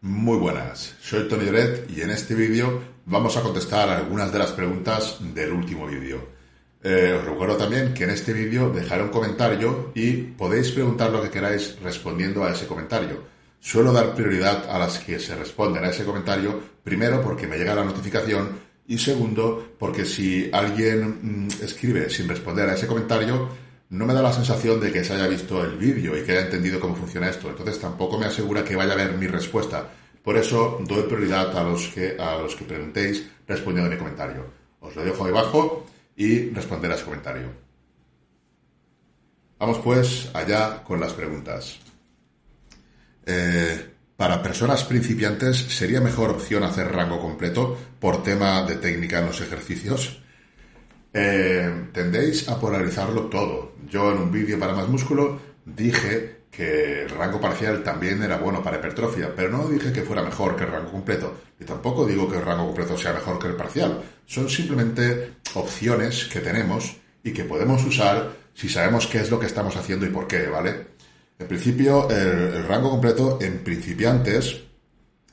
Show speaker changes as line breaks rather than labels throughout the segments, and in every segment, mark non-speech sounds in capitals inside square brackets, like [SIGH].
Muy buenas, soy Tony Lloret y en este vídeo vamos a contestar algunas de las preguntas del último vídeo. Eh, os recuerdo también que en este vídeo dejaré un comentario y podéis preguntar lo que queráis respondiendo a ese comentario. Suelo dar prioridad a las que se responden a ese comentario, primero porque me llega la notificación y segundo porque si alguien mm, escribe sin responder a ese comentario, no me da la sensación de que se haya visto el vídeo y que haya entendido cómo funciona esto. Entonces tampoco me asegura que vaya a ver mi respuesta. Por eso doy prioridad a los que, a los que preguntéis respondiendo a mi comentario. Os lo dejo debajo y responder a ese comentario. Vamos pues allá con las preguntas. Eh, para personas principiantes, ¿sería mejor opción hacer rango completo por tema de técnica en los ejercicios? Eh, tendéis a polarizarlo todo. Yo en un vídeo para más músculo dije que el rango parcial también era bueno para hipertrofia, pero no dije que fuera mejor que el rango completo. Y tampoco digo que el rango completo sea mejor que el parcial. Son simplemente opciones que tenemos y que podemos usar si sabemos qué es lo que estamos haciendo y por qué, ¿vale? En principio, el rango completo en principiantes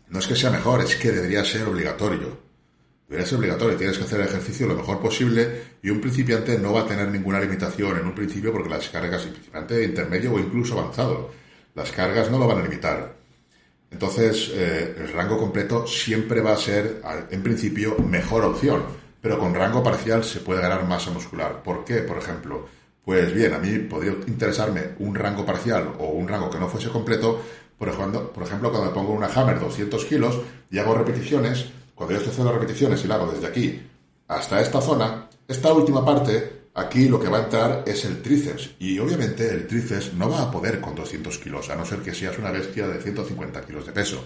no es que sea mejor, es que debería ser obligatorio. Debería ser obligatorio, tienes que hacer el ejercicio lo mejor posible y un principiante no va a tener ninguna limitación en un principio porque las cargas, principiante intermedio o incluso avanzado, las cargas no lo van a limitar. Entonces, eh, el rango completo siempre va a ser, en principio, mejor opción, pero con rango parcial se puede ganar masa muscular. ¿Por qué? Por ejemplo, pues bien, a mí podría interesarme un rango parcial o un rango que no fuese completo, por ejemplo, por ejemplo cuando me pongo una hammer 200 kilos y hago repeticiones, cuando yo estoy haciendo repeticiones y la hago desde aquí hasta esta zona, esta última parte, aquí lo que va a entrar es el tríceps. Y obviamente el tríceps no va a poder con 200 kilos, a no ser que seas una bestia de 150 kilos de peso.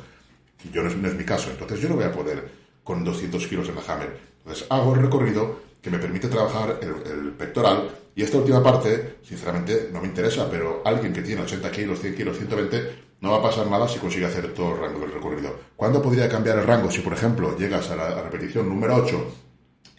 Yo no es, mi caso, entonces yo no voy a poder con 200 kilos en la hammer. Entonces hago el recorrido que me permite trabajar el, pectoral y esta última parte, sinceramente, no me interesa, pero alguien que tiene 80 kilos, 100 kilos, 120, no va a pasar nada si consigue hacer todo el rango del recorrido. ¿Cuándo podría cambiar el rango? Si, por ejemplo, llegas a la repetición número 8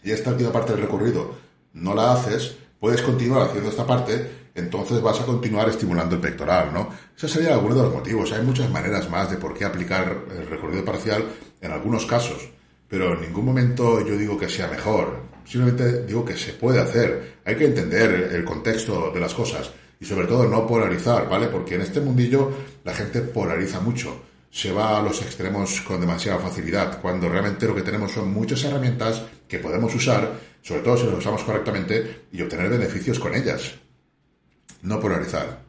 y esta última parte del recorrido no la haces, puedes continuar haciendo esta parte, entonces vas a continuar estimulando el pectoral, ¿no? Ese sería alguno de los motivos. Hay muchas maneras más de por qué aplicar el recorrido parcial en algunos casos, pero en ningún momento yo digo que sea mejor. Simplemente digo que se puede hacer. Hay que entender el contexto de las cosas y sobre todo no polarizar, ¿vale? Porque en este mundillo la gente polariza mucho, se va a los extremos con demasiada facilidad, cuando realmente lo que tenemos son muchas herramientas que podemos usar, sobre todo si las usamos correctamente, y obtener beneficios con ellas. No polarizar.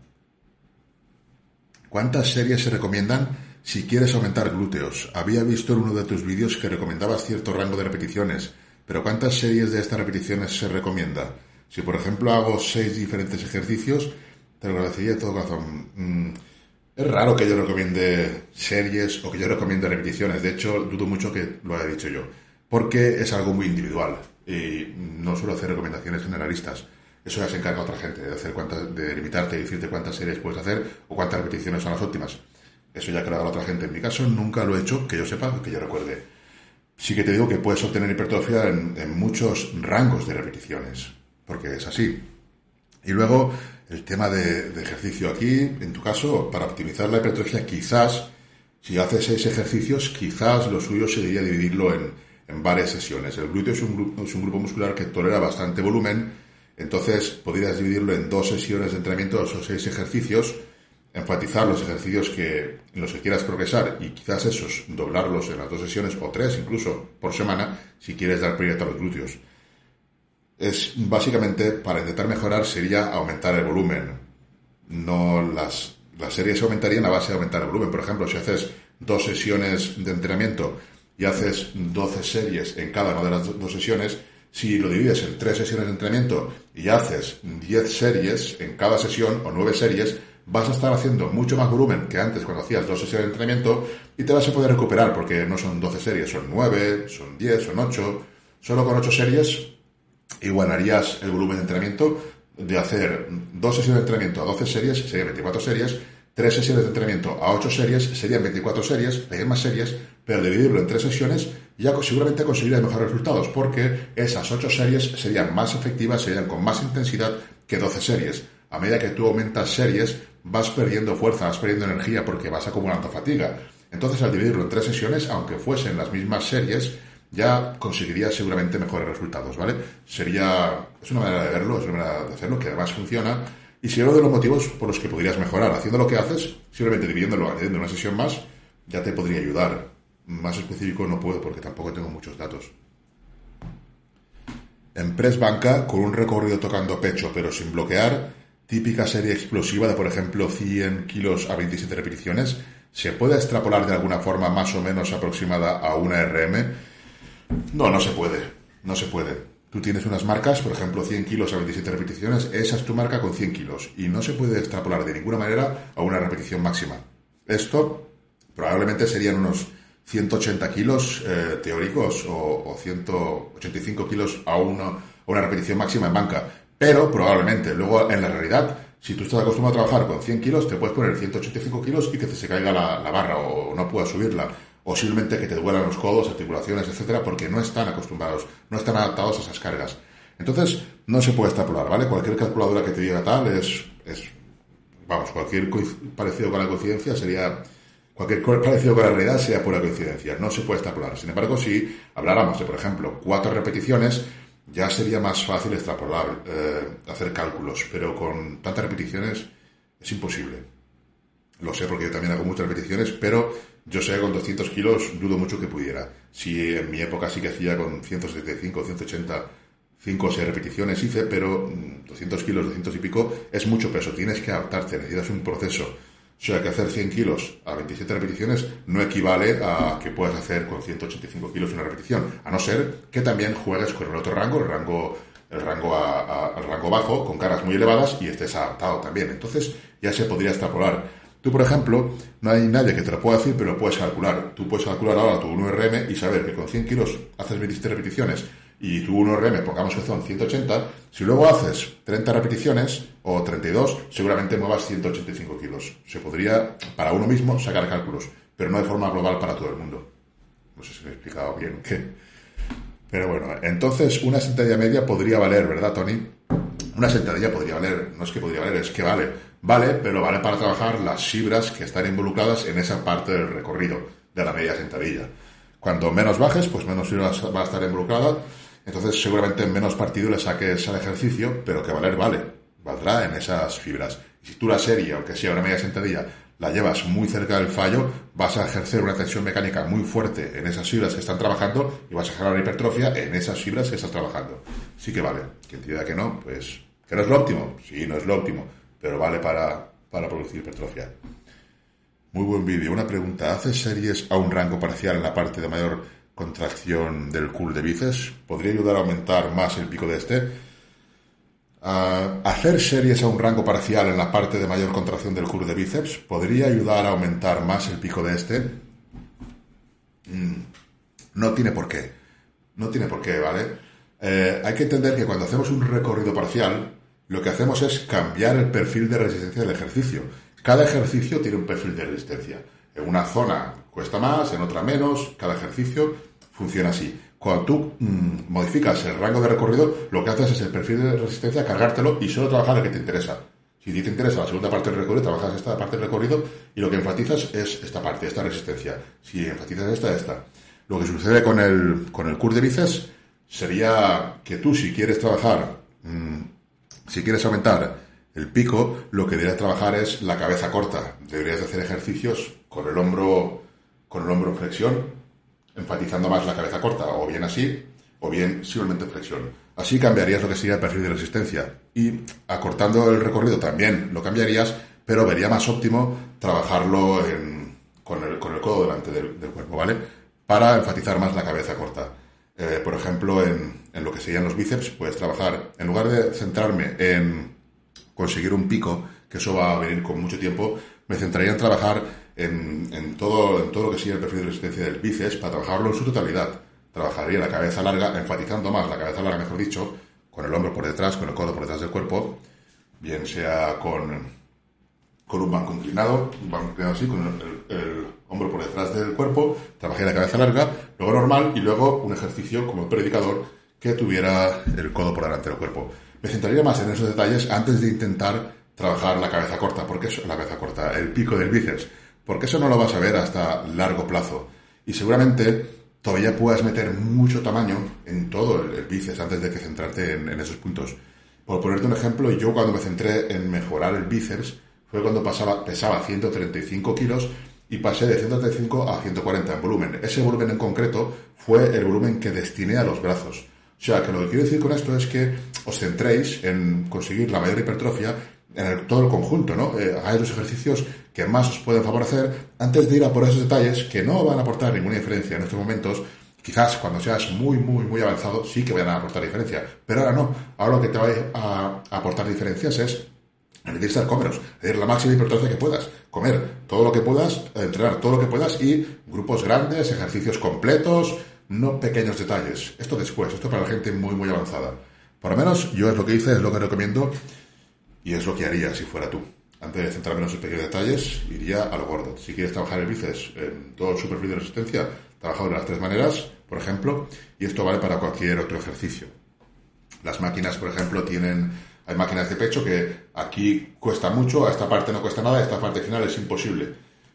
¿Cuántas series se recomiendan si quieres aumentar glúteos? Había visto en uno de tus vídeos que recomendabas cierto rango de repeticiones, pero ¿cuántas series de estas repeticiones se recomienda? Si por ejemplo hago seis diferentes ejercicios, te lo agradecería de todo corazón. Mm, es raro que yo recomiende series o que yo recomiende repeticiones. De hecho, dudo mucho que lo haya dicho yo. Porque es algo muy individual. Y no suelo hacer recomendaciones generalistas. Eso ya se encarga otra gente, de hacer cuántas, de limitarte y decirte cuántas series puedes hacer o cuántas repeticiones son las óptimas. Eso ya que lo haga otra gente. En mi caso nunca lo he hecho, que yo sepa, que yo recuerde. Sí que te digo que puedes obtener hipertrofia en muchos rangos de repeticiones porque es así. Y luego, el tema de, ejercicio aquí, en tu caso, para optimizar la hipertrofia, quizás, si haces seis ejercicios, quizás lo suyo sería dividirlo en, en varias sesiones. El glúteo es un, es un grupo muscular que tolera bastante volumen, entonces podrías dividirlo en dos sesiones de entrenamiento, o seis ejercicios, enfatizar los ejercicios que, en los que quieras progresar y quizás esos doblarlos en las dos sesiones o tres incluso por semana si quieres dar prioridad a los glúteos es básicamente para intentar mejorar sería aumentar el volumen. No las, las series aumentarían a base de aumentar el volumen. Por ejemplo, si haces dos sesiones de entrenamiento y haces 12 series en cada una de las dos sesiones, si lo divides en tres sesiones de entrenamiento y haces 10 series en cada sesión o 9 series, vas a estar haciendo mucho más volumen que antes cuando hacías dos sesiones de entrenamiento y te vas a poder recuperar porque no son 12 series, son 9, son 10, son 8. Solo con 8 series igualarías el volumen de entrenamiento de hacer dos sesiones de entrenamiento a 12 series, serían 24 series, tres sesiones de entrenamiento a 8 series, serían 24 series, hay más series, pero dividirlo en tres sesiones ya seguramente conseguirías mejores resultados, porque esas 8 series serían más efectivas, serían con más intensidad que 12 series. A medida que tú aumentas series, vas perdiendo fuerza, vas perdiendo energía porque vas acumulando fatiga. Entonces, al dividirlo en tres sesiones, aunque fuesen las mismas series, ya conseguirías seguramente mejores resultados, ¿vale? Sería, es una manera de verlo, es una manera de hacerlo, que además funciona. Y si uno de los motivos por los que podrías mejorar haciendo lo que haces, simplemente dividiéndolo, añadiendo una sesión más, ya te podría ayudar. Más específico no puedo porque tampoco tengo muchos datos. En press banca, con un recorrido tocando pecho pero sin bloquear, típica serie explosiva de por ejemplo 100 kilos a 27 repeticiones, ¿se puede extrapolar de alguna forma más o menos aproximada a una RM? No, no se puede. No se puede. Tú tienes unas marcas, por ejemplo, 100 kilos a 27 repeticiones, esa es tu marca con 100 kilos y no se puede extrapolar de ninguna manera a una repetición máxima. Esto probablemente serían unos 180 kilos eh, teóricos o, 185 kilos a, a una repetición máxima en banca. Pero probablemente, luego en la realidad, si tú estás acostumbrado a trabajar con 100 kilos, te puedes poner 185 kilos y que te se caiga la, barra o no puedas subirla. O simplemente que te duelan los codos, articulaciones, etcétera, porque no están acostumbrados, no están adaptados a esas cargas. Entonces, no se puede extrapolar, ¿vale? Cualquier calculadora que te diga tal es, es vamos, cualquier parecido con la coincidencia sería Cualquier parecido con la realidad sea pura coincidencia, no se puede extrapolar. Sin embargo, si habláramos de, por ejemplo, cuatro repeticiones, ya sería más fácil extrapolar, eh, hacer cálculos, pero con tantas repeticiones es imposible. Lo sé porque yo también hago muchas repeticiones, pero yo sé con 200 kilos dudo mucho que pudiera. Si en mi época sí que hacía con 175, 180, 5 o 6 repeticiones hice, pero 200 mm, kilos, 200 y pico es mucho peso. Tienes que adaptarte, necesitas un proceso o sea que hacer 100 kilos a 27 repeticiones no equivale a que puedas hacer con 185 kilos una repetición, a no ser que también juegues con el otro rango, el rango, el rango, rango bajo, con cargas muy elevadas y estés adaptado también. Entonces ya se podría extrapolar. Tú, por ejemplo, no hay nadie que te lo pueda decir, pero lo puedes calcular. Tú puedes calcular ahora tu 1RM y saber que con 100 kilos haces 27 repeticiones y tu 1RM, pongamos que son 180, si luego haces 30 repeticiones o 32, seguramente muevas 185 kilos. Se podría, para uno mismo, sacar cálculos, pero no de forma global para todo el mundo. No sé si me he explicado bien qué. Pero bueno, entonces una sentadilla media podría valer, ¿verdad, Tony? Una sentadilla podría valer, no es que podría valer, es que vale. Vale, pero vale para trabajar las fibras que están involucradas en esa parte del recorrido de la media sentadilla. Cuando menos bajes, pues menos fibras va a estar involucrada entonces seguramente en menos partido le saques al ejercicio, pero que valer vale, valdrá en esas fibras. Y si tú la serie, aunque sea una media sentadilla, la llevas muy cerca del fallo, vas a ejercer una tensión mecánica muy fuerte en esas fibras que están trabajando y vas a generar hipertrofia en esas fibras que estás trabajando. Sí que vale. Quien diga que no, pues que no es lo óptimo. Sí, no es lo óptimo, pero vale para, para producir hipertrofia. Muy buen vídeo. Una pregunta. ¿Haces series a un rango parcial en la parte de mayor contracción del curl de bíceps, podría ayudar a aumentar más el pico de este. hacer series a un rango parcial en la parte de mayor contracción del curl de bíceps podría ayudar a aumentar más el pico de este. Mm, no tiene por qué. No tiene por qué, ¿vale? Eh, hay que entender que cuando hacemos un recorrido parcial, lo que hacemos es cambiar el perfil de resistencia del ejercicio. Cada ejercicio tiene un perfil de resistencia. En una zona cuesta más, en otra menos, cada ejercicio funciona así. Cuando tú mm, modificas el rango de recorrido, lo que haces es el perfil de resistencia, cargártelo y solo trabajar el que te interesa. Si te interesa la segunda parte del recorrido, trabajas esta parte del recorrido y lo que enfatizas es esta parte, esta resistencia. Si enfatizas esta, esta. Lo que sucede con el, con el curl de bíceps sería que tú, si quieres trabajar, mm, si quieres aumentar el pico, lo que deberías trabajar es la cabeza corta. Deberías hacer ejercicios con el hombro, con el hombro en flexión, enfatizando más la cabeza corta, o bien así, o bien simplemente en flexión. Así cambiarías lo que sería el perfil de resistencia. Y acortando el recorrido también lo cambiarías, pero vería más óptimo trabajarlo con, el, codo delante del, cuerpo, ¿vale? Para enfatizar más la cabeza corta. Eh, por ejemplo, en, en, lo que serían los bíceps, puedes trabajar, en lugar de centrarme en conseguir un pico, que eso va a venir con mucho tiempo, me centraría en trabajar en, todo, en todo lo que sería el perfil de resistencia del bíceps para trabajarlo en su totalidad. Trabajaría la cabeza larga, enfatizando más la cabeza larga, mejor dicho, con el hombro por detrás, con el codo por detrás del cuerpo, bien sea con, con un banco inclinado, un banco inclinado así, con el, hombro por detrás del cuerpo, trabajaría la cabeza larga, luego normal y luego un ejercicio como el predicador que tuviera el codo por delante del cuerpo. Me centraría más en esos detalles antes de intentar trabajar la cabeza corta, porque es la cabeza corta, el pico del bíceps, porque eso no lo vas a ver hasta largo plazo. Y seguramente todavía puedas meter mucho tamaño en todo el, bíceps antes de que centrarte en, esos puntos. Por ponerte un ejemplo, yo cuando me centré en mejorar el bíceps fue cuando pasaba, pesaba 135 kilos y pasé de 135 a 140 en volumen. Ese volumen en concreto fue el volumen que destiné a los brazos. O sea, que lo que quiero decir con esto es que os centréis en conseguir la mayor hipertrofia en todo el conjunto, ¿no? Eh, hagáis los ejercicios que más os pueden favorecer antes de ir a por esos detalles que no van a aportar ninguna diferencia en estos momentos. Quizás cuando seas muy, muy, muy avanzado sí que vayan a aportar diferencia, pero ahora no. Ahora lo que te va a, aportar diferencias es necesitar comeros, es la máxima hipertrofia que puedas, comer todo lo que puedas, entrenar todo lo que puedas y grupos grandes, ejercicios completos, no pequeños detalles. Esto después, esto para la gente muy, muy avanzada. Por lo menos yo es lo que hice, es lo que recomiendo y es lo que haría si fuera tú. Antes de centrarme en esos pequeños detalles, iría a lo gordo. Si quieres trabajar el bíceps en todo su perfil de resistencia, trabajado de las tres maneras, por ejemplo, y esto vale para cualquier otro ejercicio. Las máquinas, por ejemplo, tienen, hay máquinas de pecho que aquí cuesta mucho, a esta parte no cuesta nada, a esta parte final es imposible.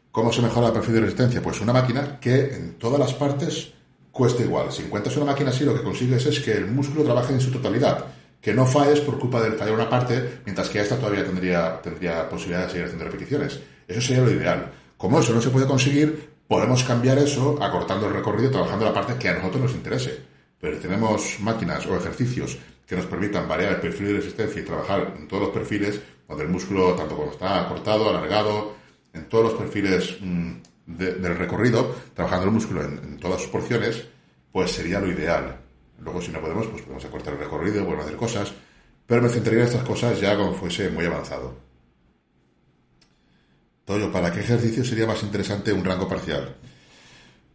¿Cómo se mejora el perfil de resistencia? Pues una máquina que en todas las partes cuesta igual. Si encuentras una máquina así, lo que consigues es que el músculo trabaje en su totalidad que no falles por culpa del fallar una parte, mientras que esta todavía tendría, tendría posibilidad de seguir haciendo repeticiones. Eso sería lo ideal. Como eso no se puede conseguir, podemos cambiar eso acortando el recorrido, trabajando la parte que a nosotros nos interese. Pero si tenemos máquinas o ejercicios que nos permitan variar el perfil de resistencia y trabajar en todos los perfiles, donde el músculo, tanto cuando está acortado, alargado, en todos los perfiles mm, del recorrido, trabajando el músculo en todas sus porciones, pues sería lo ideal. Luego, si no podemos, pues podemos acortar el recorrido, podemos hacer cosas, pero me centraría en estas cosas ya cuando fuese muy avanzado. Todo ¿para qué ejercicio sería más interesante un rango parcial?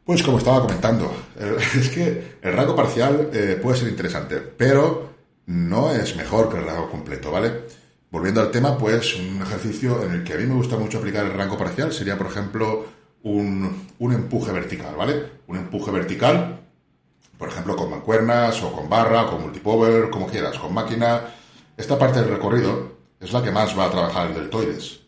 Pues como estaba comentando, [LAUGHS] es que el rango parcial eh, puede ser interesante, pero no es mejor que el rango completo, ¿vale? Volviendo al tema, pues un ejercicio en el que a mí me gusta mucho aplicar el rango parcial sería, por ejemplo, un, un empuje vertical, ¿vale? Un empuje vertical por ejemplo, con mancuernas o con barra, con multipower, como quieras, con máquina. Esta parte del recorrido es la que más va a trabajar el deltoides.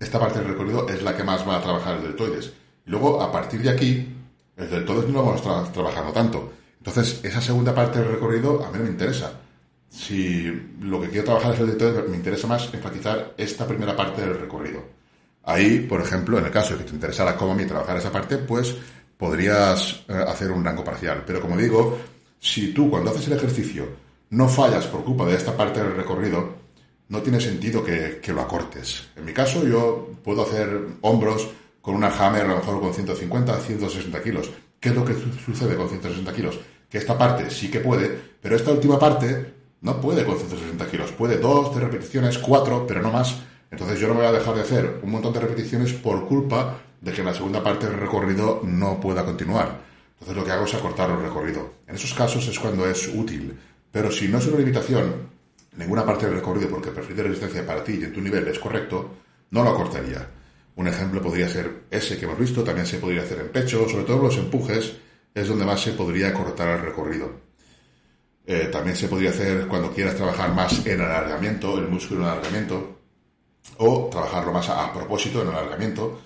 Esta parte del recorrido es la que más va a trabajar el deltoides. Y luego, a partir de aquí, el deltoides no lo vamos a estar trabajando tanto. Entonces, esa segunda parte del recorrido a mí no me interesa. Si lo que quiero trabajar es el deltoides, me interesa más enfatizar esta primera parte del recorrido. Ahí, por ejemplo, en el caso de que te interesara como a mí trabajar esa parte, pues podrías eh, hacer un rango parcial. Pero como digo, si tú cuando haces el ejercicio no fallas por culpa de esta parte del recorrido, no tiene sentido que, lo acortes. En mi caso, yo puedo hacer hombros con una hammer a lo mejor con 150, 160 kilos. ¿Qué es lo que sucede con 160 kilos? Que esta parte sí que puede, pero esta última parte no puede con 160 kilos. Puede dos, tres repeticiones, cuatro, pero no más. Entonces yo no voy a dejar de hacer un montón de repeticiones por culpa de que la segunda parte del recorrido no pueda continuar. Entonces lo que hago es acortar el recorrido. En esos casos es cuando es útil. Pero si no es una limitación, ninguna parte del recorrido porque el perfil de resistencia para ti y en tu nivel es correcto, no lo acortaría. Un ejemplo podría ser ese que hemos visto, también se podría hacer en pecho, sobre todo los empujes es donde más se podría cortar el recorrido. Eh, también se podría hacer cuando quieras trabajar más en alargamiento, el músculo en alargamiento, o trabajarlo más a propósito en alargamiento,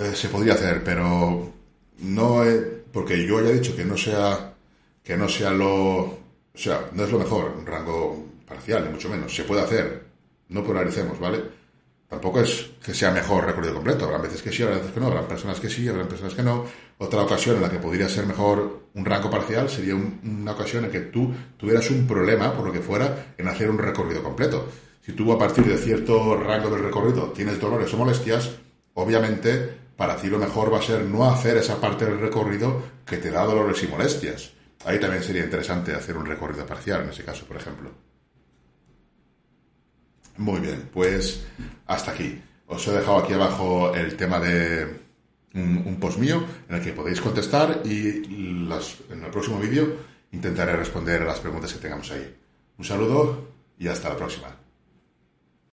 eh, se podría hacer, pero no es, porque yo ya he dicho que no sea que no sea lo o sea, no es lo mejor, un rango parcial, ni mucho menos. Se puede hacer, no polaricemos, ¿vale? Tampoco es que sea mejor recorrido completo. Habrá veces que sí, habrá veces que no. Habrá personas que sí, habrá personas que no. Otra ocasión en la que podría ser mejor un rango parcial sería una ocasión en que tú tuvieras un problema, por lo que fuera, en hacer un recorrido completo. Si tú a partir de cierto rango del recorrido tienes dolores o molestias, obviamente para ti lo mejor va a ser no hacer esa parte del recorrido que te da dolores y molestias. Ahí también sería interesante hacer un recorrido parcial, en ese caso, por ejemplo. Muy bien, pues hasta aquí. Os he dejado aquí abajo el tema de un, post mío en el que podéis contestar y en el próximo vídeo intentaré responder a las preguntas que tengamos ahí. Un saludo y hasta la próxima.